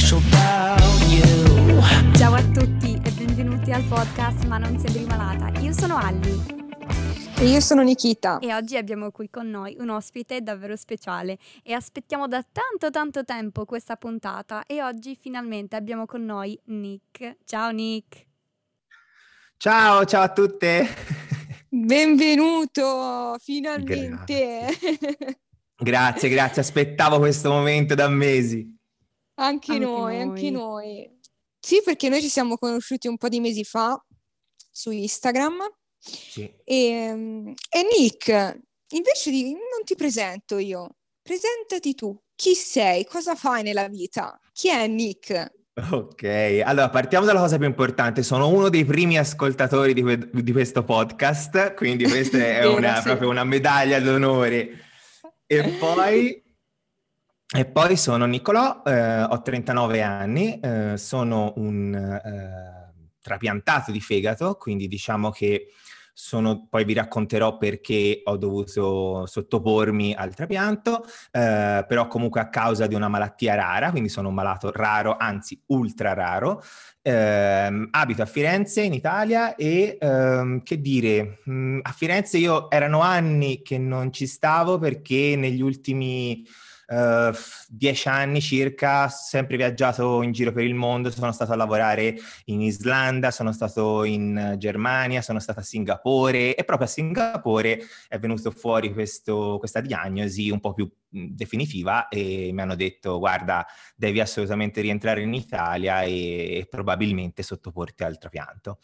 Ciao a tutti e benvenuti al podcast Ma non sembri malata. Io sono Alli. E io sono Nikita. E oggi abbiamo qui con noi un ospite davvero speciale e aspettiamo da tanto tanto tempo questa puntata e oggi finalmente abbiamo con noi Nick. Ciao Nick. Ciao, ciao a tutte. Benvenuto, finalmente. Grazie. grazie, grazie, aspettavo questo momento da mesi. Anche, anche noi, noi, anche noi. Sì, perché noi ci siamo conosciuti un po' di mesi fa su Instagram sì. E, ehm, e Nick, invece di non ti presento io, presentati tu. Chi sei? Cosa fai nella vita? Chi è Nick? Ok, allora partiamo dalla cosa più importante. Sono uno dei primi ascoltatori di, que- di questo podcast, quindi questa è una, proprio una medaglia d'onore. E poi, e poi sono Niccolò, eh, ho 39 anni, eh, sono un eh, trapiantato di fegato, quindi diciamo che sono, poi vi racconterò perché ho dovuto sottopormi al trapianto, eh, però comunque a causa di una malattia rara, quindi sono un malato raro, anzi ultra raro. Eh, abito a Firenze in Italia e ehm, che dire, mh, mm, a Firenze io erano anni che non ci stavo perché negli ultimi uh, dieci anni circa, sempre viaggiato in giro per il mondo, sono stato a lavorare in Islanda, sono stato in Germania, sono stato a Singapore e proprio a Singapore è venuto fuori questo, questa diagnosi un po' più definitiva e mi hanno detto guarda devi assolutamente rientrare in Italia e, e probabilmente sottoporti al trapianto.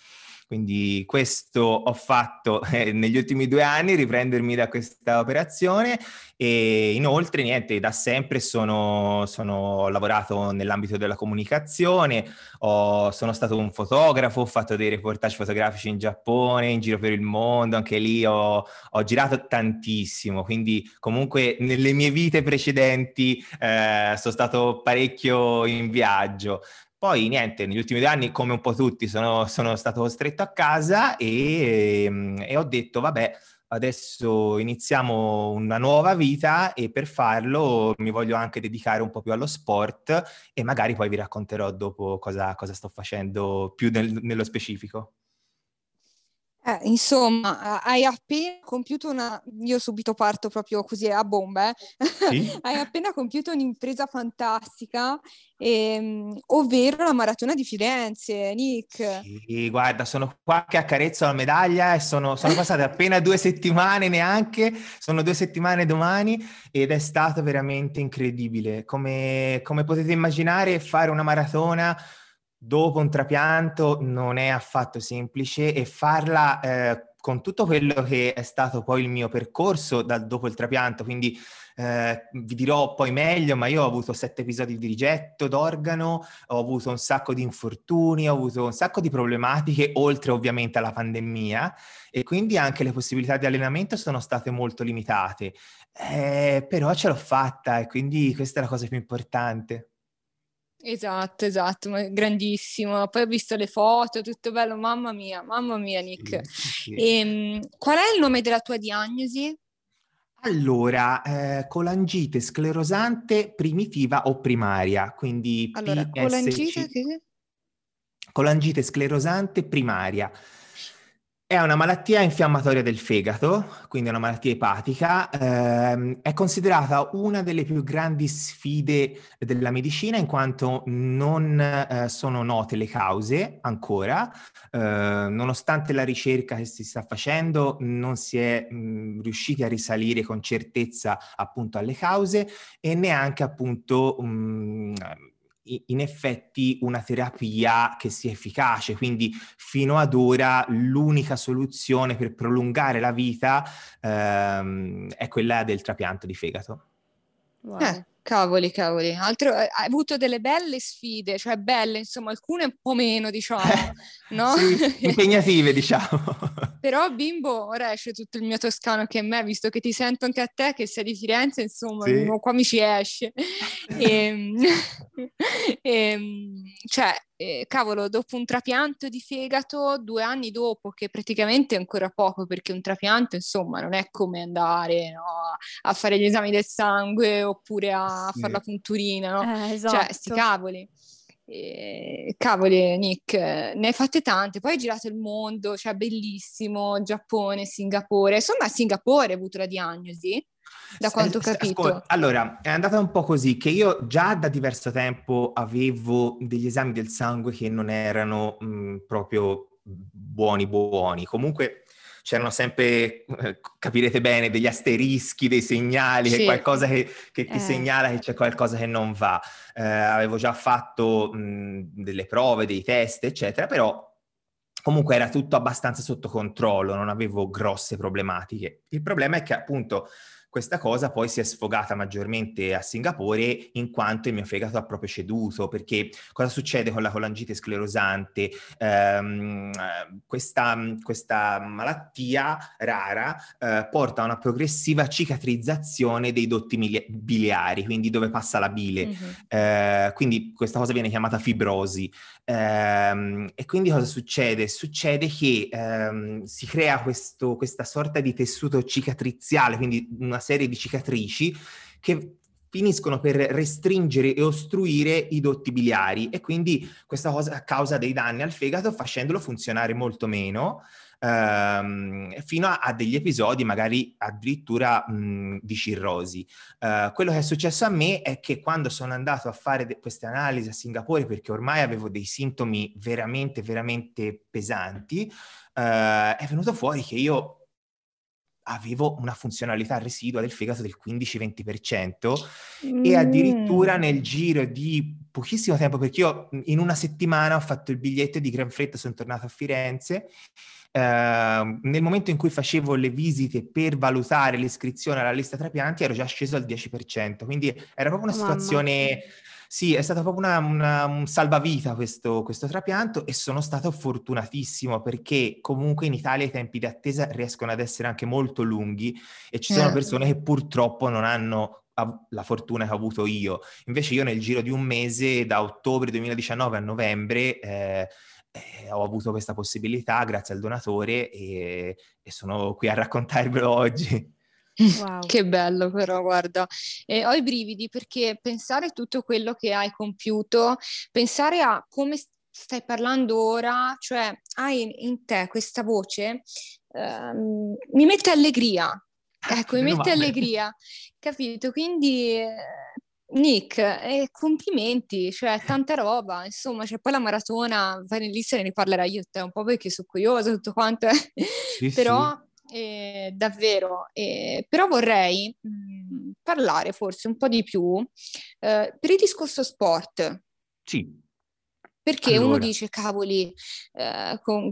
Quindi questo ho fatto eh, negli ultimi due anni, riprendermi da questa operazione e inoltre niente, da sempre sono, sono lavorato nell'ambito della comunicazione, ho, sono stato un fotografo, ho fatto dei reportage fotografici in Giappone, in giro per il mondo, anche lì ho, ho girato tantissimo, quindi comunque nelle mie vite precedenti eh, sono stato parecchio in viaggio. Poi niente, negli ultimi due anni, come un po' tutti, sono, sono stato costretto a casa e, ehm, e, ho detto, vabbè, adesso iniziamo una nuova vita e per farlo mi voglio anche dedicare un po' più allo sport e magari poi vi racconterò dopo cosa, cosa sto facendo più nel, nello specifico. Eh, insomma, hai appena compiuto una... Io subito parto proprio così a bomba, eh? sì? hai appena compiuto un'impresa fantastica, ehm, ovvero la maratona di Firenze, Nick. Sì, guarda, sono qua che accarezzo la medaglia e sono, sono passate appena due settimane neanche, sono due settimane domani ed è stato veramente incredibile. Come, come potete immaginare, fare una maratona dopo un trapianto non è affatto semplice e farla eh, con tutto quello che è stato poi il mio percorso da, dopo il trapianto, quindi eh, vi dirò poi meglio, ma io ho avuto sette episodi di rigetto d'organo, ho avuto un sacco di infortuni, ho avuto un sacco di problematiche, oltre ovviamente alla pandemia, e quindi anche le possibilità di allenamento sono state molto limitate. Eh, però ce l'ho fatta e quindi questa è la cosa più importante. Esatto, esatto, grandissimo. Poi ho visto le foto, tutto bello, mamma mia, mamma mia Nick. Sì, sì. E, ehm, qual è il nome della tua diagnosi? Allora, eh, colangite sclerosante primitiva o primaria, quindi allora, PSC... colangite, che... colangite sclerosante primaria. È una malattia infiammatoria del fegato, quindi è una malattia epatica, ehm, è considerata una delle più grandi sfide della medicina in quanto non eh, sono note le cause ancora, eh, nonostante la ricerca che si sta facendo non si è mh, riusciti a risalire con certezza appunto alle cause e neanche appunto mh, in effetti una terapia che sia efficace, quindi fino ad ora l'unica soluzione per prolungare la vita ehm, è quella del trapianto di fegato. Wow. Eh, cavoli, cavoli. Altro, eh, hai avuto delle belle sfide, cioè belle, insomma, alcune un po' meno, diciamo, no? sì, impegnative, diciamo. Però bimbo, ora esce tutto il mio toscano che è me, visto che ti sento anche a te che sei di Firenze, insomma, sì. qua mi ci esce. e, ehm, e, ehm, cioè, eh, cavolo, dopo un trapianto di fegato, due anni dopo, che praticamente è ancora poco, perché un trapianto, insomma, non è come andare no, a fare gli esami del sangue oppure a a fare la punturina, no? Eh, Cioè, esatto. sti cavoli. E, cavoli, Nick, ne hai fatte tante, poi hai girato il mondo, cioè bellissimo, Giappone, Singapore. Insomma, a Singapore hai avuto la diagnosi, da quanto ho capito. Ascolta, allora, è andata un po' così che io già da diverso tempo avevo degli esami del sangue che non erano mh, proprio buoni buoni. Comunque c'erano sempre, eh, capirete bene, degli asterischi, dei segnali, Sì. qualcosa che, che ti Eh. segnala che c'è qualcosa che non va. Eh, avevo già fatto mh, delle prove, dei test, eccetera, però comunque era tutto abbastanza sotto controllo, non avevo grosse problematiche. Il problema è che appunto questa cosa poi si è sfogata maggiormente a Singapore in quanto il mio fegato ha proprio ceduto, perché cosa succede con la colangite sclerosante? Ehm, eh, questa, questa malattia rara eh, porta a una progressiva cicatrizzazione dei dotti biliari, quindi dove passa la bile. Mhm. Eh, quindi questa cosa viene chiamata fibrosi. Ehm, e quindi cosa succede? Succede che ehm, si crea questo- questa sorta di tessuto cicatriziale, quindi una serie di cicatrici che finiscono per restringere e ostruire i dotti biliari e quindi questa cosa causa dei danni al fegato facendolo funzionare molto meno ehm, fino a, a degli episodi magari addirittura mh, di cirrosi. Eh, quello che è successo a me è che quando sono andato a fare de- queste analisi a Singapore, perché ormai avevo dei sintomi veramente, veramente pesanti, eh, è venuto fuori che io avevo una funzionalità residua del fegato del 15-20% e addirittura Mm. nel giro di pochissimo tempo, perché io in una settimana ho fatto il biglietto di gran fretta, sono tornato a Firenze. eh, nel momento in cui facevo le visite per valutare l'iscrizione alla lista trapianti ero già sceso al 10%, quindi era proprio una Oh, mamma. situazione... Sì, è stato proprio una, una- un salvavita questo, questo trapianto e sono stato fortunatissimo perché comunque in Italia i tempi di attesa riescono ad essere anche molto lunghi e ci sono Eh. persone che purtroppo non hanno la fortuna che ho avuto io. Invece io nel giro di un mese, da ottobre 2019 a novembre, eh, eh, ho avuto questa possibilità grazie al donatore e, e sono qui a raccontarvelo oggi. Wow. Che bello però, guarda, Eh, ho i brividi perché pensare a tutto quello che hai compiuto, pensare a come stai parlando ora, cioè hai in, in te questa voce, ehm, mi mette allegria, ecco, mi mette allegria, capito? Quindi, eh, Nick, eh, complimenti, cioè tanta roba, insomma, c'è poi la maratona, vai in lista e ne riparlerai io te un po' perché sono curiosa, tutto quanto, eh. Sì, però eh, davvero, eh, però vorrei mh, parlare forse un po' di più eh, per il discorso sport, sì. Perché uno Allora. dice, cavoli, eh, con-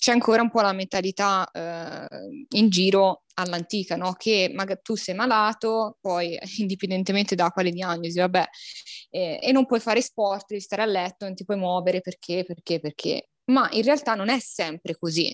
c'è ancora un po' la mentalità eh, in giro all'antica, no? Che magari tu sei malato, poi indipendentemente da quale diagnosi, vabbè, eh, e non puoi fare sport, devi stare a letto, non ti puoi muovere, perché, perché, perché. Ma in realtà non è sempre così.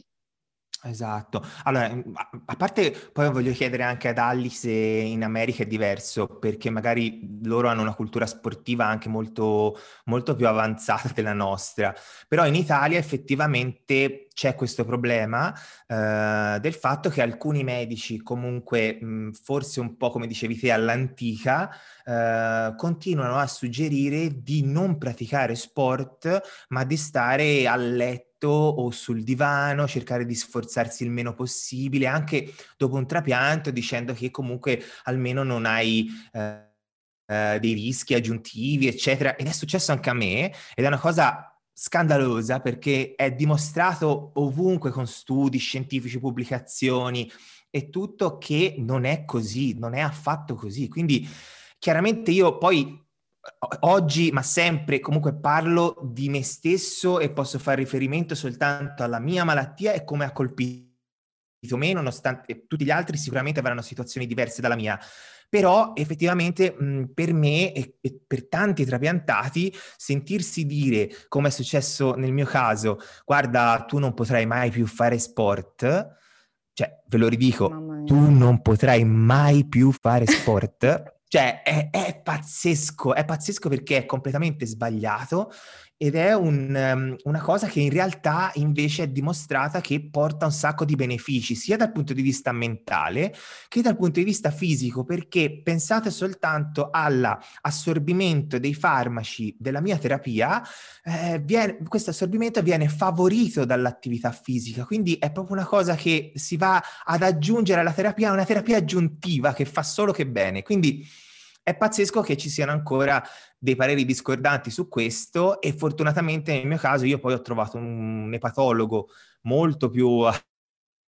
Esatto. Allora, mm, a a parte poi voglio chiedere anche ad Alli se in America è diverso, perché magari loro hanno una cultura sportiva anche molto, molto più avanzata della nostra, però in Italia effettivamente c'è questo problema eh, del fatto che alcuni medici, comunque mh, forse un po' come dicevi te all'antica, eh, continuano a suggerire di non praticare sport, ma di stare a letto o sul divano, cercare di sforzarsi il meno possibile, anche dopo un trapianto, dicendo che comunque almeno non hai eh, eh, dei rischi aggiuntivi, eccetera. Ed è successo anche a me, ed è una cosa scandalosa perché è dimostrato ovunque con studi scientifici, pubblicazioni e tutto che non è così, non è affatto così. Quindi chiaramente io poi oggi, ma sempre, comunque parlo di me stesso e posso fare riferimento soltanto alla mia malattia e come ha colpito me, nonostante tutti gli altri sicuramente avranno situazioni diverse dalla mia. Però effettivamente mh, per me e, e per tanti trapiantati sentirsi dire, come è successo nel mio caso, guarda, tu non potrai mai più fare sport, cioè ve lo ridico, tu non potrai mai più fare sport. Cioè, è, è pazzesco, è pazzesco perché è completamente sbagliato ed è un, um, una cosa che in realtà invece è dimostrata che porta un sacco di benefici, sia dal punto di vista mentale che dal punto di vista fisico, perché pensate soltanto all'assorbimento dei farmaci della mia terapia, eh, viene, questo assorbimento viene favorito dall'attività fisica, quindi è proprio una cosa che si va ad aggiungere alla terapia, una terapia aggiuntiva che fa solo che bene. Quindi è pazzesco che ci siano ancora dei pareri discordanti su questo e fortunatamente nel mio caso io poi ho trovato un epatologo molto più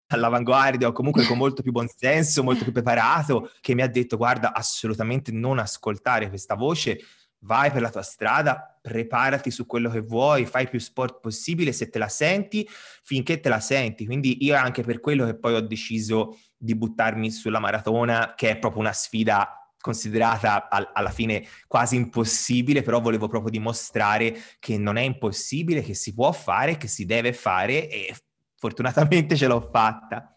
all'avanguardia o comunque con molto più buonsenso, molto più preparato, che mi ha detto guarda assolutamente non ascoltare questa voce, vai per la tua strada, preparati su quello che vuoi, fai più sport possibile se te la senti, finché te la senti. Quindi io anche per quello che poi ho deciso di buttarmi sulla maratona, che è proprio una sfida considerata al, alla fine quasi impossibile, però volevo proprio dimostrare che non è impossibile, che si può fare, che si deve fare e fortunatamente ce l'ho fatta.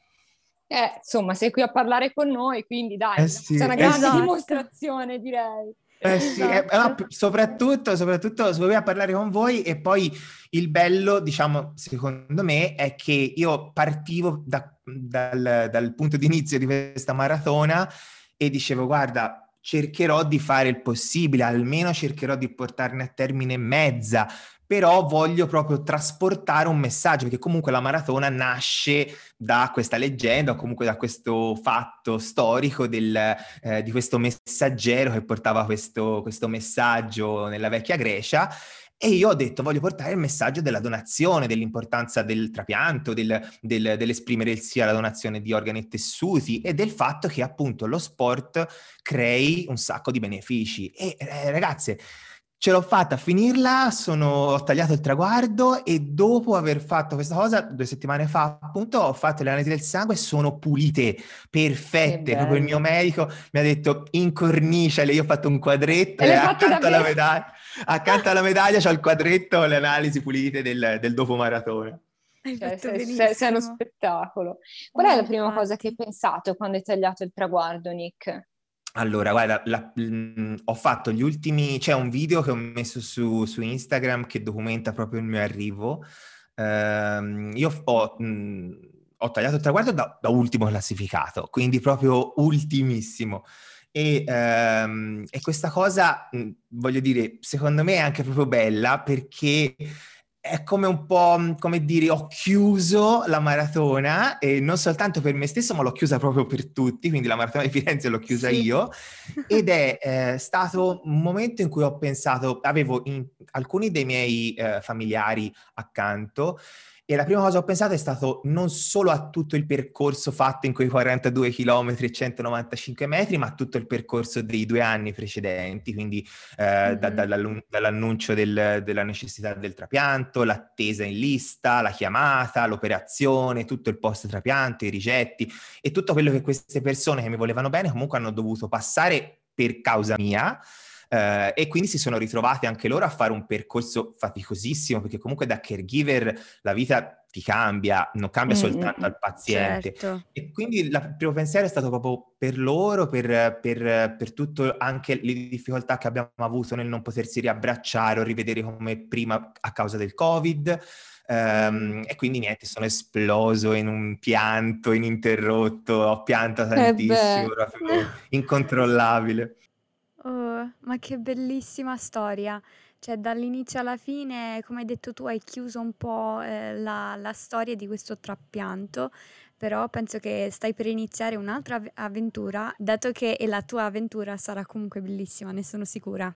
Eh, insomma, sei qui a parlare con noi, quindi dai, eh sì, è una grande esatto. dimostrazione, direi. Eh sì, eh, esatto. eh, soprattutto, soprattutto sono qui a parlare con voi e poi il bello, diciamo, secondo me, è che io partivo da, dal, dal punto di inizio di questa maratona e dicevo guarda cercherò di fare il possibile, almeno cercherò di portarne a termine mezza, però voglio proprio trasportare un messaggio, perché comunque la maratona nasce da questa leggenda o comunque da questo fatto storico del, eh, di questo messaggero che portava questo, questo messaggio nella vecchia Grecia e io ho detto, voglio portare il messaggio della donazione, dell'importanza del trapianto, del, del, dell'esprimere sia la donazione di organi e tessuti e del fatto che appunto lo sport crei un sacco di benefici. E eh, ragazze, ce l'ho fatta a finirla, sono, ho tagliato il traguardo e dopo aver fatto questa cosa, due settimane fa appunto, ho fatto le analisi del sangue e sono pulite, perfette. Proprio il mio medico mi ha detto incorniciale, io ho fatto un quadretto e, e accanto alla medaglia accanto alla medaglia c'ho il quadretto le analisi pulite del, del dopo maratona. Cioè, sei, sei, sei, uno spettacolo. Qual è la prima cosa che hai pensato quando hai tagliato il traguardo, Nick? Allora, guarda, la, mh, ho fatto gli ultimi, c'è un video che ho messo su, su Instagram che documenta proprio il mio arrivo. Uh, io ho, mh, ho, tagliato il traguardo da, da ultimo classificato, quindi proprio ultimissimo. E, um, e questa cosa, mhmm, voglio dire, secondo me è anche proprio bella perché è come un po', mhmm, come dire, ho chiuso la maratona e non soltanto per me stesso, ma l'ho chiusa proprio per tutti, quindi la maratona di Firenze l'ho chiusa sì. io ed è eh, stato un momento in cui ho pensato, avevo in, alcuni dei miei eh, familiari accanto e la prima cosa che ho pensato è stato non solo a tutto il percorso fatto in quei 42 km e 195 metri, ma a tutto il percorso dei due anni precedenti, quindi eh, mm-hmm. da, dall'annuncio del, della necessità del trapianto, l'attesa in lista, la chiamata, l'operazione, tutto il post trapianto, i rigetti e tutto quello che queste persone che mi volevano bene comunque hanno dovuto passare per causa mia eh, e quindi si sono ritrovate anche loro a fare un percorso faticosissimo perché comunque da caregiver la vita ti cambia, non cambia mm-hmm. soltanto al paziente. Certo. E quindi il primo pensiero è stato proprio per loro, per, per, per tutto anche le difficoltà che abbiamo avuto nel non potersi riabbracciare o rivedere come prima a causa del Covid. Um, e quindi niente, sono esploso in un pianto ininterrotto, ho pianto eh tantissimo, incontrollabile. Ma che bellissima storia. Cioè, dall'inizio alla fine, come hai detto tu, hai chiuso un po', ehm, la la storia di questo trapianto, però penso che stai per iniziare un'altra av avventura, dato che la tua avventura sarà comunque bellissima, ne sono sicura.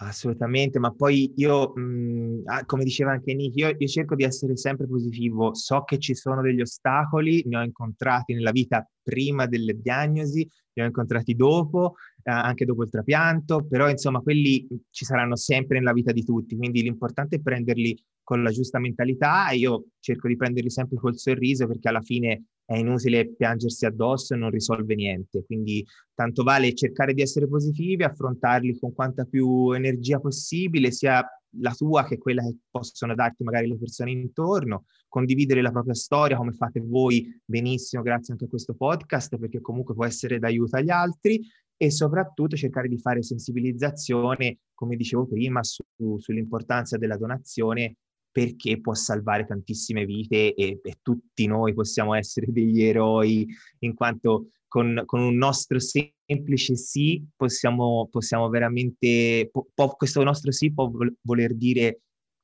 Assolutamente, ma poi io, mhmm, ah, come diceva anche Nick, io io cerco di essere sempre positivo. So che ci sono degli ostacoli, ne ho incontrati nella vita prima delle diagnosi, li ho incontrati dopo, eh, anche dopo il trapianto, però insomma quelli ci saranno sempre nella vita di tutti, quindi l'importante è prenderli con la giusta mentalità e io cerco di prenderli sempre col sorriso perché alla fine è inutile piangersi addosso e non risolve niente, quindi tanto vale cercare di essere positivi, affrontarli con quanta più energia possibile, sia la tua che quella che possono darti magari le persone intorno, condividere la propria storia come fate voi benissimo grazie anche a questo podcast perché comunque può essere d'aiuto agli altri e soprattutto cercare di fare sensibilizzazione, come dicevo prima, su, sull'importanza della donazione perché può salvare tantissime vite e, e, tutti noi possiamo essere degli eroi in quanto con, con un nostro semplice sì possiamo, possiamo veramente, può, questo nostro sì può voler dire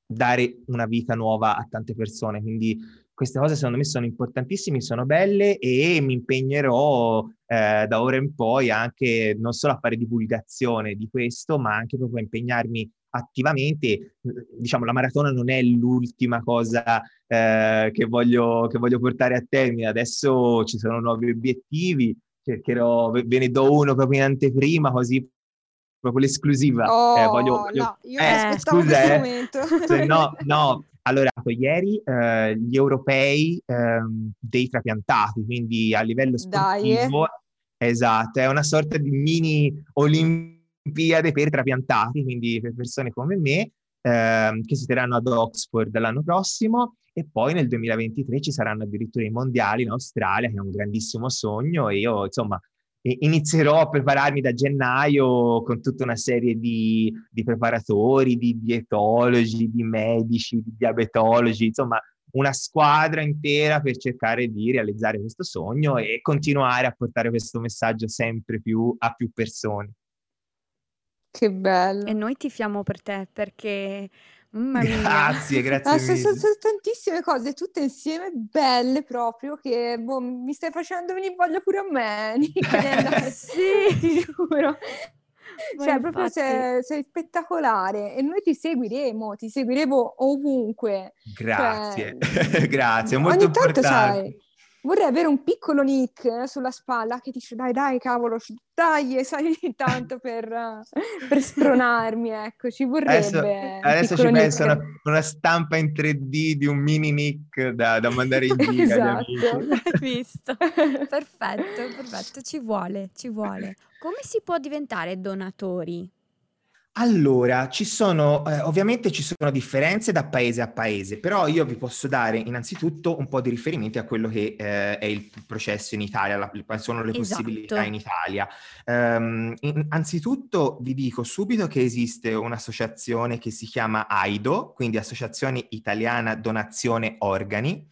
dare una vita nuova a tante persone, quindi queste cose secondo me sono importantissime, sono belle e mi impegnerò eh, da ora in poi anche non solo a fare divulgazione di questo, ma anche proprio a impegnarmi attivamente. Diciamo, la maratona non è l'ultima cosa eh, che, voglio, che voglio portare a termine, adesso ci sono nuovi obiettivi, cercherò, ve ne do uno proprio in anteprima, così proprio l'esclusiva. Oh, eh, voglio, voglio... No, io eh, aspettavo scusa, questo eh. momento. no, no, allora, ieri eh, gli europei eh, dei trapiantati, quindi a livello sportivo, Dai, esatto, è una sorta di mini Olimpiade per trapiantati, quindi per persone come me, eh, che si terranno ad Oxford l'anno prossimo e poi nel 2023 ci saranno addirittura i mondiali in Australia, che è un grandissimo sogno e io, insomma, inizierò a prepararmi da gennaio con tutta una serie di, di preparatori, di dietologi, di medici, di diabetologi, insomma una squadra intera per cercare di realizzare questo sogno e continuare a portare questo messaggio sempre più a più persone. Che bello. E noi tifiamo per te perché Mamma mia. Grazie, grazie ah, sono, sono, sono, tantissime cose tutte insieme belle proprio che boh, mi stai facendo venire voglia pure a me. sì, ti giuro. Ma cioè, infatti... proprio sei, sei, spettacolare e noi ti seguiremo, ti seguiremo ovunque. Grazie, cioè, grazie, molto ogni importante. Tanto, sai, vorrei avere un piccolo Nick eh, sulla spalla che dice dai dai cavolo dai sai tanto per, per spronarmi ecco ci vorrebbe adesso, adesso ci penso una, una, stampa in 3D di un mini Nick da, da mandare in giro esatto. hai visto? Perfetto perfetto ci vuole ci vuole. Come si può diventare donatori allora, ci sono, eh, ovviamente ci sono differenze da paese a paese, però io vi posso dare innanzitutto un po' di riferimenti a quello che eh, è il processo in Italia, la, quali sono le esatto. possibilità in Italia. Um, in, anzitutto vi dico subito che esiste un'associazione che si chiama AIDO, quindi Associazione Italiana Donazione Organi,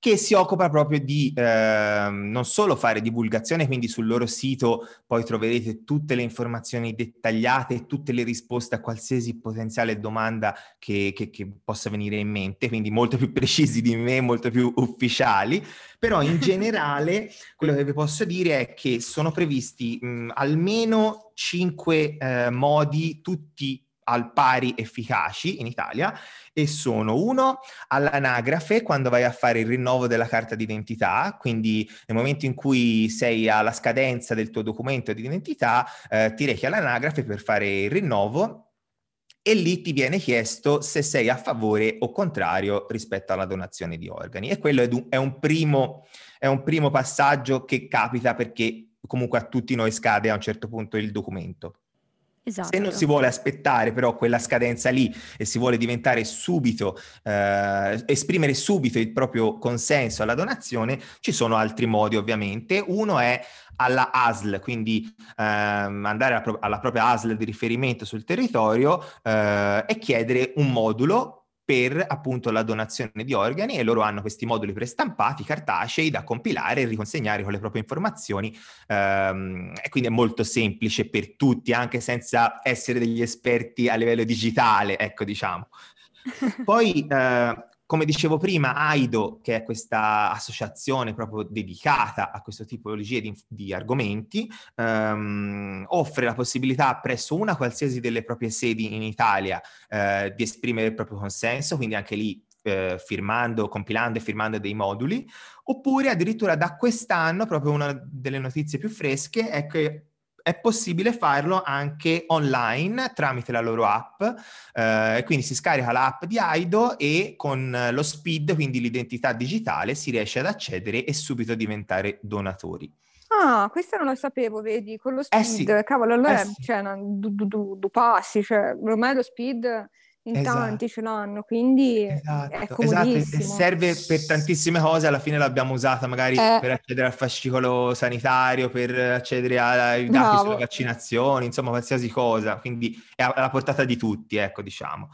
che si occupa proprio di eh, non solo fare divulgazione, quindi sul loro sito poi troverete tutte le informazioni dettagliate e tutte le risposte a qualsiasi potenziale domanda che, che, che, possa venire in mente, quindi molto più precisi di me, molto più ufficiali, però in generale quello che vi posso dire è che sono previsti mh, almeno cinque eh, modi, tutti al pari efficaci in Italia e sono uno all'anagrafe quando vai a fare il rinnovo della carta d'identità, quindi nel momento in cui sei alla scadenza del tuo documento di identità eh, ti rechi all'anagrafe per fare il rinnovo e lì ti viene chiesto se sei a favore o contrario rispetto alla donazione di organi e quello è un, primo, è un primo passaggio che capita perché comunque a tutti noi scade a un certo punto il documento. Esatto. Se non si vuole aspettare però quella scadenza lì e si vuole diventare subito, eh, esprimere subito il proprio consenso alla donazione, ci sono altri modi ovviamente. Uno è alla ASL, quindi ehm, andare alla, pro- alla, propria ASL di riferimento sul territorio eh, e chiedere un modulo per appunto la donazione di organi e loro hanno questi moduli prestampati, cartacei, da compilare e riconsegnare con le proprie informazioni ehm, e quindi è molto semplice per tutti, anche senza essere degli esperti a livello digitale, ecco diciamo. Poi eh, come dicevo prima, AIDO, che è questa associazione proprio dedicata a questa tipologia di, di argomenti, ehm, offre la possibilità presso una qualsiasi delle proprie sedi in Italia eh, di esprimere il proprio consenso, quindi anche lì eh, firmando, compilando e firmando dei moduli, oppure addirittura da quest'anno, proprio una delle notizie più fresche, è che è possibile farlo anche online tramite la loro app, eh, quindi si scarica l'app di Aido e con lo speed, quindi l'identità digitale, si riesce ad accedere e subito diventare donatori. Ah, questa non la sapevo, vedi, con lo speed, eh sì. cavolo, allora, eh sì. cioè, du, du, du, passi, cioè, ormai lo speed in esatto. tanti ce l'hanno, quindi esatto, è comodissimo. Esatto. serve per tantissime cose, alla fine l'abbiamo usata magari eh. per accedere al fascicolo sanitario, per accedere ai dati Bravo. sulle vaccinazioni, insomma qualsiasi cosa, quindi è alla portata di tutti, ecco diciamo.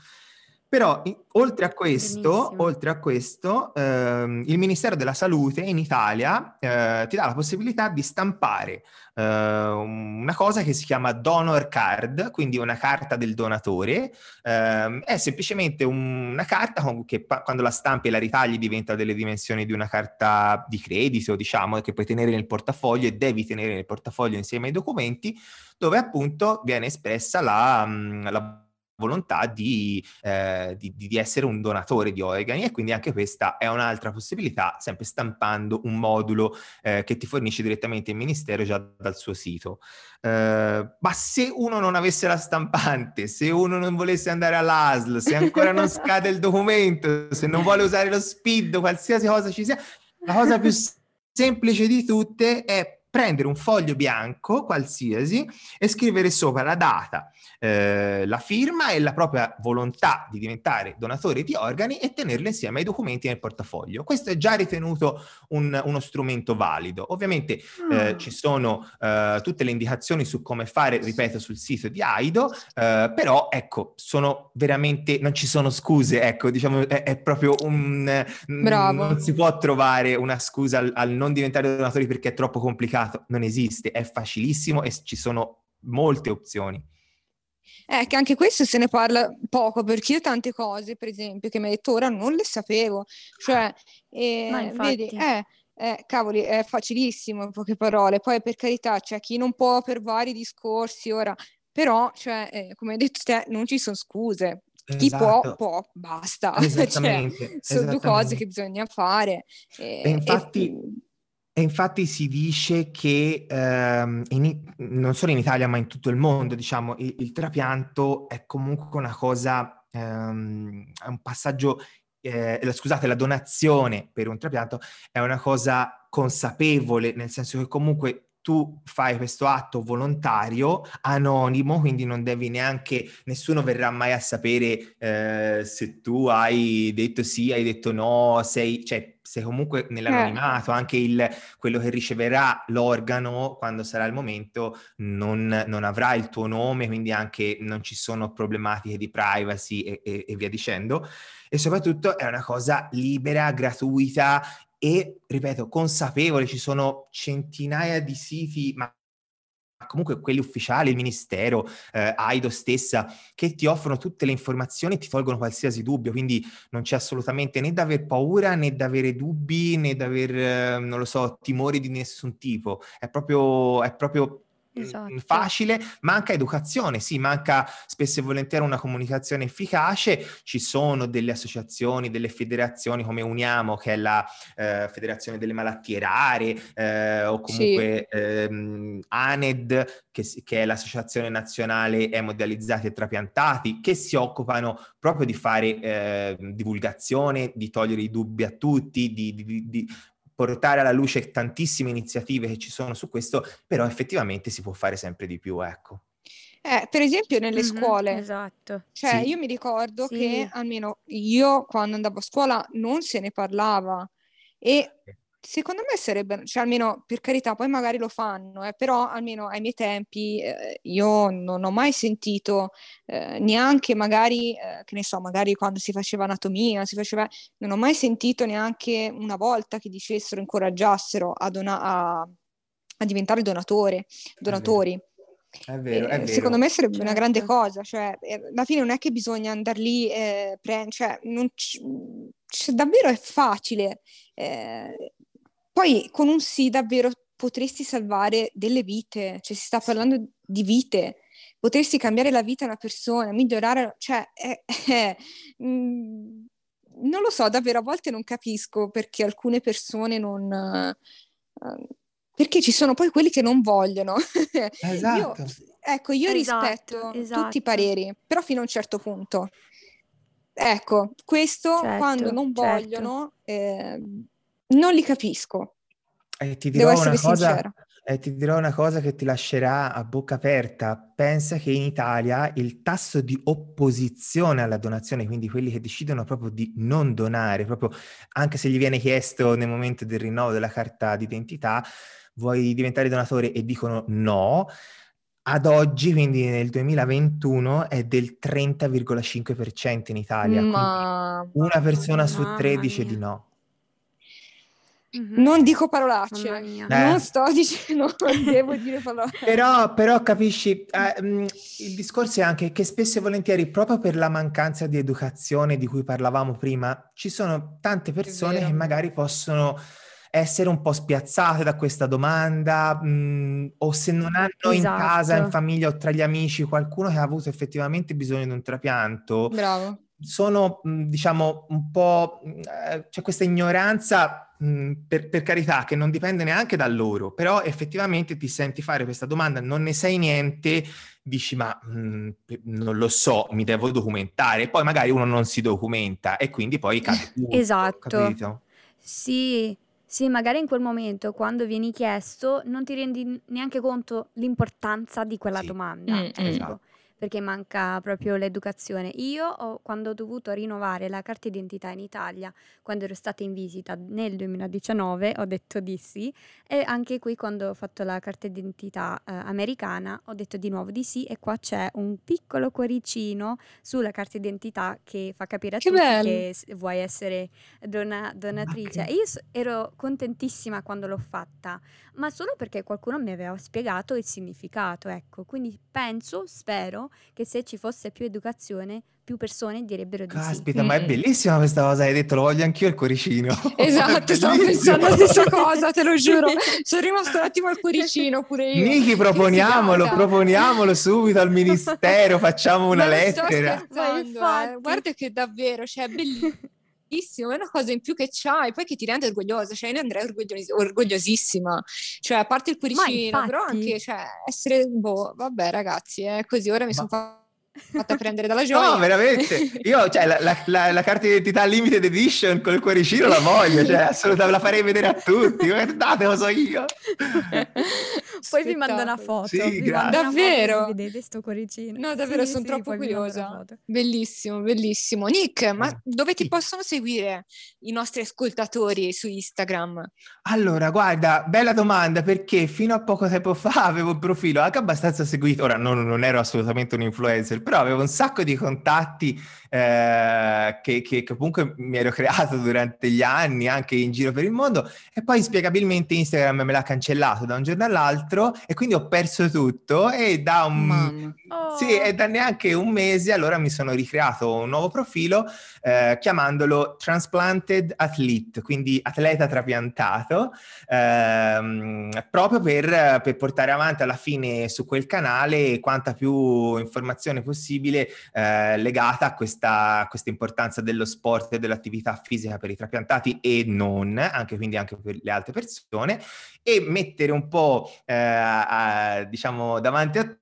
Però oltre a questo, oltre a questo ehm, il Ministero della Salute in Italia eh, ti dà la possibilità di stampare eh, una cosa che si chiama donor card, quindi una carta del donatore. Eh, è semplicemente un, una carta che pa- quando la stampi e la ritagli diventa delle dimensioni di una carta di credito, diciamo, che puoi tenere nel portafoglio e devi tenere nel portafoglio insieme ai documenti, dove appunto viene espressa la, la volontà di, eh, di, di, essere un donatore di organi e quindi anche questa è un'altra possibilità, sempre stampando un modulo eh, che ti fornisce direttamente il Ministero già dal suo sito. Eh, ma se uno non avesse la stampante, se uno non volesse andare all'ASL, se ancora non scade il documento, se non vuole usare lo SPID, qualsiasi cosa ci sia, la cosa più semplice di tutte è prendere un foglio bianco qualsiasi e scrivere sopra la data, eh, la firma e la propria volontà di diventare donatore di organi e tenerle insieme ai documenti nel portafoglio. Questo è già ritenuto un, uno strumento valido. Ovviamente eh, mm. ci sono eh, tutte le indicazioni su come fare, ripeto, sul sito di Aido, eh, però ecco, sono veramente, non ci sono scuse, ecco, diciamo, è, è proprio un... Bravo. Non si può trovare una scusa al, al non diventare donatori perché è troppo complicato complicato, non esiste, è facilissimo e ci sono molte opzioni. Eh, che anche questo se ne parla poco, perché io tante cose, per esempio, che mi hai detto ora non le sapevo. Cioè, eh, vedi, eh, eh, cavoli, è facilissimo in poche parole. Poi per carità, c'è chi non può per vari discorsi ora, però, cioè, eh, come hai detto te, non ci sono scuse. Chi può, esatto. può, basta. cioè, sono due cose che bisogna fare. E, infatti... E e infatti si dice che ehm, in, non solo in Italia ma in tutto il mondo, diciamo, il, il trapianto è comunque una cosa, ehm, è un passaggio, eh, scusate, la donazione per un trapianto è una cosa consapevole, nel senso che comunque tu fai questo atto volontario, anonimo, quindi non devi neanche, nessuno verrà mai a sapere eh, se tu hai detto sì, hai detto no, sei, cioè, sei comunque nell'anonimato, anche il, quello che riceverà l'organo quando sarà il momento non, non, avrà il tuo nome, quindi anche non ci sono problematiche di privacy e, e, e via dicendo. E soprattutto è una cosa libera, gratuita e, ripeto, consapevole, ci sono centinaia di siti, ma comunque quelli ufficiali, il Ministero, eh, AIDO stessa, che ti offrono tutte le informazioni e ti tolgono qualsiasi dubbio, quindi non c'è assolutamente né da aver paura, né da avere dubbi, né da aver, eh, non lo so, timori di nessun tipo, è proprio, è proprio esatto. facile, manca educazione, sì, manca spesso e volentieri una comunicazione efficace, ci sono delle associazioni, delle federazioni come Uniamo, che è la eh, federazione delle malattie rare, eh, o comunque sì. ehm, ANED, che, che, è l'associazione nazionale emodializzati e trapiantati, che si occupano proprio di fare eh, divulgazione, di togliere i dubbi a tutti, di, di, di portare alla luce tantissime iniziative che ci sono su questo, però effettivamente si può fare sempre di più, ecco. Eh, per esempio nelle mm-hmm, scuole, esatto. Cioè, sì. io mi ricordo sì. che almeno io quando andavo a scuola non se ne parlava e Secondo me sarebbe, cioè almeno per carità, poi magari lo fanno, eh, però almeno ai miei tempi eh, io non ho mai sentito eh, neanche magari, eh, che ne so, magari quando si faceva anatomia, si faceva, non ho mai sentito neanche una volta che dicessero, incoraggiassero a, dona- a, a diventare donatore, donatori. È vero, è vero. Secondo me sarebbe certo. una grande certo. cosa, cioè, eh, alla fine non è che bisogna andare lì e prendere, cioè, non c- cioè, davvero è facile. Eh, poi con un sì davvero potresti salvare delle vite, cioè si sta parlando di vite, potresti cambiare la vita a una persona, migliorare, cioè è, è, mm, non lo so, davvero a volte non capisco perché alcune persone non... Uh, perché ci sono poi quelli che non vogliono. Esatto. io, ecco, io esatto, rispetto esatto. tutti i pareri, però fino a un certo punto. Ecco, questo certo, quando non certo. vogliono... Eh, non li capisco. E ti dirò Devo una cosa, sincera. E ti dirò una cosa che ti lascerà a bocca aperta. Pensa che in Italia il tasso di opposizione alla donazione, quindi quelli che decidono proprio di non donare, proprio anche se gli viene chiesto nel momento del rinnovo della carta d'identità, vuoi diventare donatore e dicono no, ad oggi, quindi nel 2021, è del 30,5% in Italia. Ma... Una persona su tre dice di no. Mm-hmm. Non dico parolacce, eh. non sto dicendo, non devo dire parolacce. Però, però capisci, eh, mm, il discorso è anche che spesso e volentieri, proprio per la mancanza di educazione di cui parlavamo prima, ci sono tante persone che magari possono essere un po' spiazzate da questa domanda mh, mm, o se non hanno esatto. in casa, in esatto. famiglia o tra gli amici qualcuno che ha avuto effettivamente bisogno di un trapianto. Bravo. Sono, diciamo, un po'... Eh, c'è questa ignoranza per, per, carità, che non dipende neanche da loro, però effettivamente ti senti fare questa domanda, non ne sai niente, dici ma mh, non lo so, mi devo documentare, e poi magari uno non si documenta e quindi poi cade tutto, Esatto. Capito? Sì, sì, magari in quel momento, quando vieni chiesto, non ti rendi neanche conto l'importanza di quella sì. domanda. Mm, ecco. esatto perché manca proprio l'educazione. Io ho, quando ho dovuto rinnovare la carta d'identità in Italia, quando ero stata in visita nel 2019, ho detto di sì e anche qui quando ho fatto la carta d'identità eh, americana ho detto di nuovo di sì e qua c'è un piccolo cuoricino sulla carta d'identità che fa capire a che tutti bello. che vuoi essere dona- donatrice. Okay. E io ero contentissima quando l'ho fatta, ma solo perché qualcuno mi aveva spiegato il significato, ecco. Quindi penso, spero che se ci fosse più educazione, più persone direbbero di Caspita, sì. Caspita, ma è mm. bellissima questa cosa, hai detto, lo voglio anch'io il cuoricino. Esatto, stavo pensando la stessa cosa, te lo giuro. Sono rimasto un attimo al cuoricino pure io. Niki, proponiamolo, proponiamolo subito al ministero, facciamo una lettera. Eh. Guarda che davvero, cioè, è bellissimo bellissimo, è una cosa in più che c'hai, poi che ti rende orgogliosa, cioè io andrei orgoglios- orgogliosissima, cioè a parte il cuoricino, però anche, cioè, essere, boh, vabbè ragazzi, è così, ora mi sono fatta fatta prendere dalla gioia. No, veramente. Io, cioè, la, la, la, la, carta d'identità limited edition col cuoricino la voglio, cioè, assolutamente la farei vedere a tutti. Guardate, lo so io. Poi vi mando una foto. Sì, davvero. Foto, vedete sto cuoricino. No, davvero, sì, sono sì, troppo curiosa. Bellissimo, bellissimo. Nick, ma eh, dove ti possono seguire i nostri ascoltatori su Instagram? Allora, guarda, bella domanda, perché fino a poco tempo fa avevo un profilo anche abbastanza seguito. Ora, non, non ero assolutamente un influencer, però avevo un sacco di contatti eh, che, che, comunque mi ero creato durante gli anni, anche in giro per il mondo, e poi spiegabilmente Instagram me l'ha cancellato da un giorno all'altro e quindi ho perso tutto e da un... Oh. Sì, e da neanche un mese allora mi sono ricreato un nuovo profilo eh, chiamandolo Transplanted Athlete, quindi atleta trapiantato, ehm, proprio per, per, portare avanti alla fine su quel canale quanta più informazione possibile eh, legata a questa, questa importanza dello sport e dell'attività fisica per i trapiantati e non, anche quindi anche per le altre persone, e mettere un po' eh, a, diciamo davanti a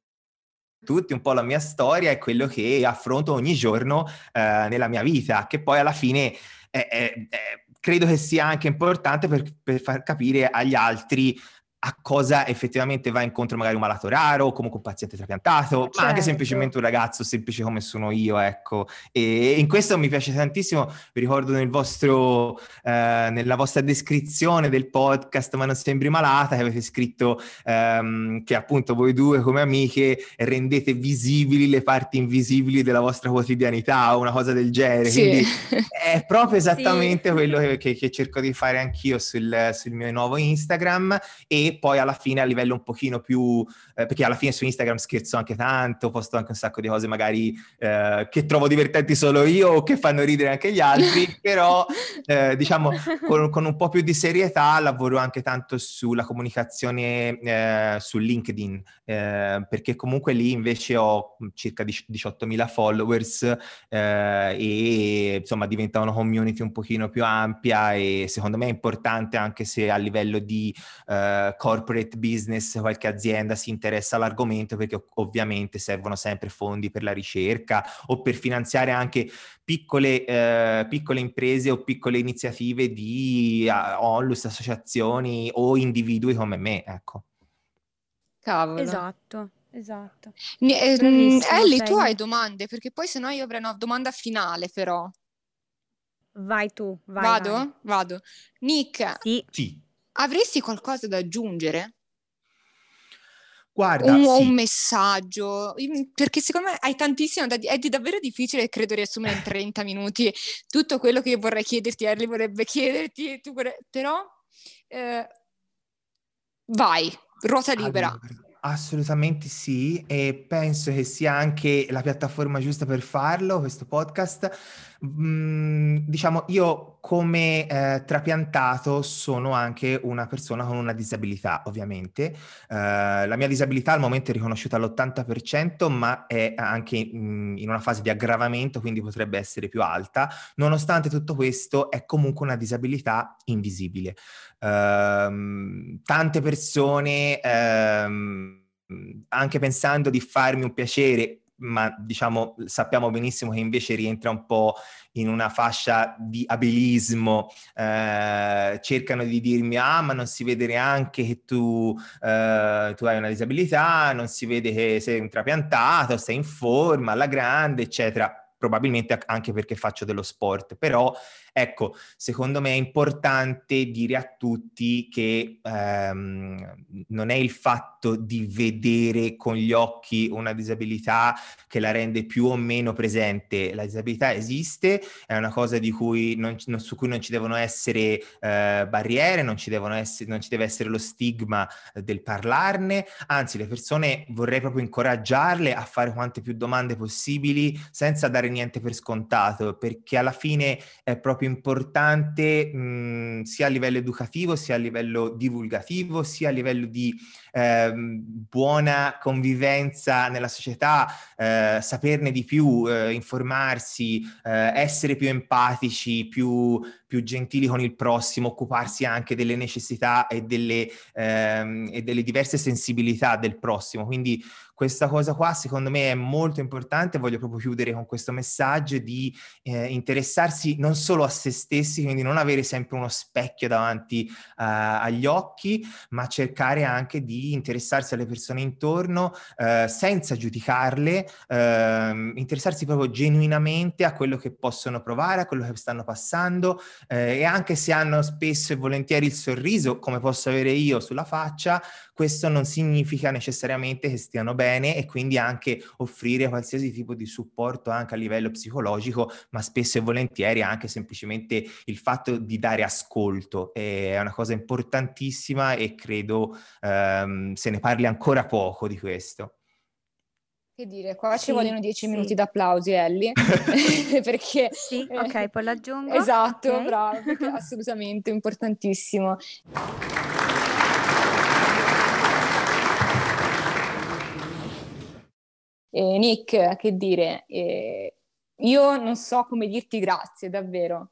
tutti un po' la mia storia e quello che affronto ogni giorno eh, nella mia vita, che poi alla fine è, è, è, credo che sia anche importante per, per far capire agli altri a cosa effettivamente va incontro magari un malato raro o comunque un paziente trapiantato, certo. ma anche certo. semplicemente un ragazzo semplice come sono io, ecco. E in questo mi piace tantissimo, vi ricordo nel vostro, eh, nella vostra descrizione del podcast Ma non sembri malata, che avete scritto ehm, che appunto voi due come amiche rendete visibili le parti invisibili della vostra quotidianità o una cosa del genere. Sì. Quindi è proprio esattamente sì. quello che, che, che, cerco di fare anch'io sul, sul mio nuovo Instagram e poi alla fine a livello un pochino più, eh, perché alla fine su Instagram scherzo anche tanto, posto anche un sacco di cose magari eh, che trovo divertenti solo io o che fanno ridere anche gli altri, però eh, diciamo con, con, un po' più di serietà lavoro anche tanto sulla comunicazione eh, su LinkedIn, eh, perché comunque lì invece ho circa 18.000 followers eh, e insomma diventa una community un pochino più ampia e secondo me è importante anche se a livello di uh, corporate business qualche azienda si interessa all'argomento perché ovviamente servono sempre fondi per la ricerca o per finanziare anche piccole, eh, piccole imprese o piccole iniziative di uh, onlus, associazioni o individui come me, ecco. Cavolo. Esatto, esatto. Eh, Ellie, tu hai domande? Perché poi se no io avrei una domanda finale però. Vai tu, vai. Vado? vai. Vado. Nick, Sì. Sì. Avresti qualcosa da aggiungere? Guarda, Un, sì. un messaggio? Io- Perché secondo me hai tantissimo da dire. È di- davvero difficile, credo, riassumere in 30 minuti tutto quello che io vorrei chiederti, Ellie vorrebbe chiederti, tu vorrei- però eh, vai, ruota libera. Allora, assolutamente sì, e penso che sia anche la piattaforma giusta per farlo, questo podcast. Mm, diciamo, io come eh, trapiantato sono anche una persona con una disabilità, ovviamente. Eh, la mia disabilità al momento è riconosciuta all'80%, ma è anche mm, in una fase di aggravamento, quindi potrebbe essere più alta. Nonostante tutto questo, è comunque una disabilità invisibile. Ehm, tante persone, ehm, anche pensando di farmi un piacere, ma diciamo sappiamo benissimo che invece rientra un po' in una fascia di abilismo, eh, cercano di dirmi ah ma non si vede neanche che tu, eh, tu hai una disabilità, non si vede che sei un trapiantato, sei in forma, alla grande, eccetera. Probabilmente anche perché faccio dello sport, però ecco, secondo me è importante dire a tutti che ehm, non è il fatto di vedere con gli occhi una disabilità che la rende più o meno presente. La disabilità esiste, è una cosa cui non, non, su cui non ci devono essere eh, barriere, non ci, essere, non ci deve essere lo stigma del parlarne, anzi le persone vorrei proprio incoraggiarle a fare quante più domande possibili senza dare niente per scontato, perché alla fine è proprio importante mh, sia a livello educativo, sia a livello divulgativo, sia a livello di eh, buona convivenza nella società, eh, saperne di più, eh, informarsi, eh, essere più empatici, più, più, gentili con il prossimo, occuparsi anche delle necessità e delle, ehm, e delle diverse sensibilità del prossimo. Quindi questa cosa qua secondo me è molto importante, voglio proprio chiudere con questo messaggio di eh, interessarsi non solo a se stessi, quindi non avere sempre uno specchio davanti uh, agli occhi, ma cercare anche di interessarsi alle persone intorno uh, senza giudicarle, uh, interessarsi proprio genuinamente a quello che possono provare, a quello che stanno passando e anche se hanno spesso e volentieri il sorriso, come posso avere io sulla faccia, questo non significa necessariamente che stiano bene e quindi anche offrire qualsiasi tipo di supporto anche a livello psicologico, ma spesso e volentieri anche semplicemente il fatto di dare ascolto è una cosa importantissima e credo ehm, se ne parli ancora poco di questo. Che dire, qua sì, ci vogliono dieci sì. minuti d'applausi, Ellie, perché... Sì, ok, poi l'aggiungo. Esatto, okay. bravo, assolutamente importantissimo. Eh, Nick, che dire, eh, io non so come dirti grazie, davvero.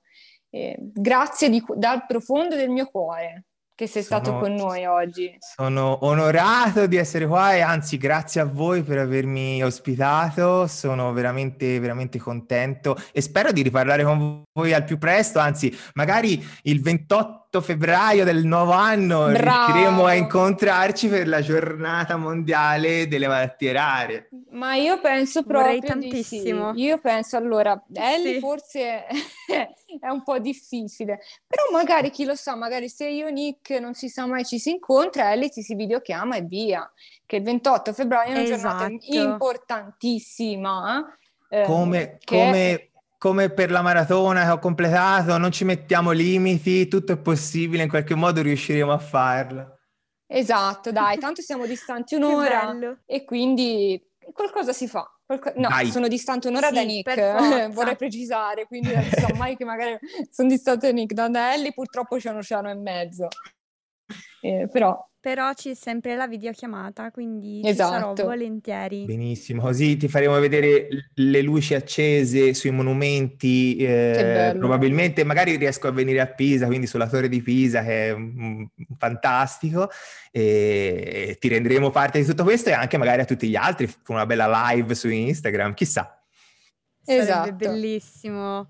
Eh, grazie di, dal profondo del mio cuore che sei sono, stato con noi oggi. Sono onorato di essere qua e anzi grazie a voi per avermi ospitato, sono veramente veramente contento e spero di riparlare con voi al più presto, anzi magari il 28 febbraio del nuovo anno Bravo. riusciremo a incontrarci per la giornata mondiale delle malattie rare. Ma io penso proprio Vorrei tantissimo. Sì. Io penso allora, Ellie Sì. forse è un po' difficile, però magari chi lo sa, magari se io e Nick non si sa mai ci si incontra, Ellie ci si videochiama e via. Che il 28 febbraio è una giornata Esatto. importantissima. eh, Come, che- come, come per la maratona che ho completato, non ci mettiamo limiti, tutto è possibile, in qualche modo riusciremo a farlo. Esatto, dai, tanto siamo distanti un'ora e quindi qualcosa si fa. Qualco- No, Dai. sono distante un'ora da Sì, Nick, per forza. vorrei precisare, quindi non sa mai che magari sono distante da Nick. Da da Ellie purtroppo c'è un oceano e mezzo. Eh, però, Però c'è sempre la videochiamata, quindi ci Esatto. sarò volentieri. Benissimo, così ti faremo vedere le luci accese sui monumenti, eh, probabilmente magari riesco a venire a Pisa, quindi sulla torre di Pisa che è mm, fantastico e, e ti renderemo parte di tutto questo e anche magari a tutti gli altri con una bella live su Instagram, chissà. Sarebbe Esatto. bellissimo.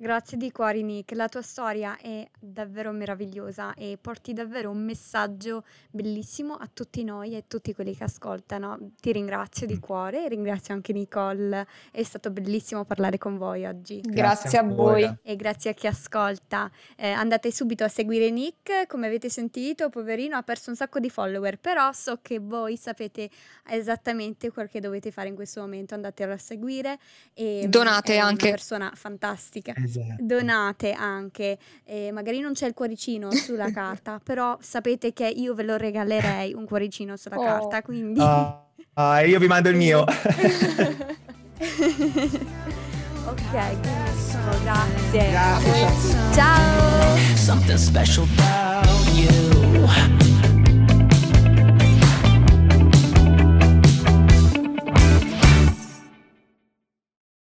Grazie di cuore Nick, la tua storia è davvero meravigliosa e porti davvero un messaggio bellissimo a tutti noi e a tutti quelli che ascoltano. Ti ringrazio di cuore e ringrazio anche Nicole, è stato bellissimo parlare con voi oggi. Grazie, grazie a voi. E grazie a chi ascolta. Eh, andate subito a seguire Nick, come avete sentito, poverino ha perso un sacco di follower, però so che voi sapete esattamente quel che dovete fare in questo momento, andatelo a seguire e donate è anche. una persona fantastica. Esatto. Donate anche, eh, magari non c'è il cuoricino sulla carta, però sapete che io ve lo regalerei un cuoricino sulla oh. carta, quindi... Uh, uh, io vi mando il mio. ok, grazie. Grazie. Ciao.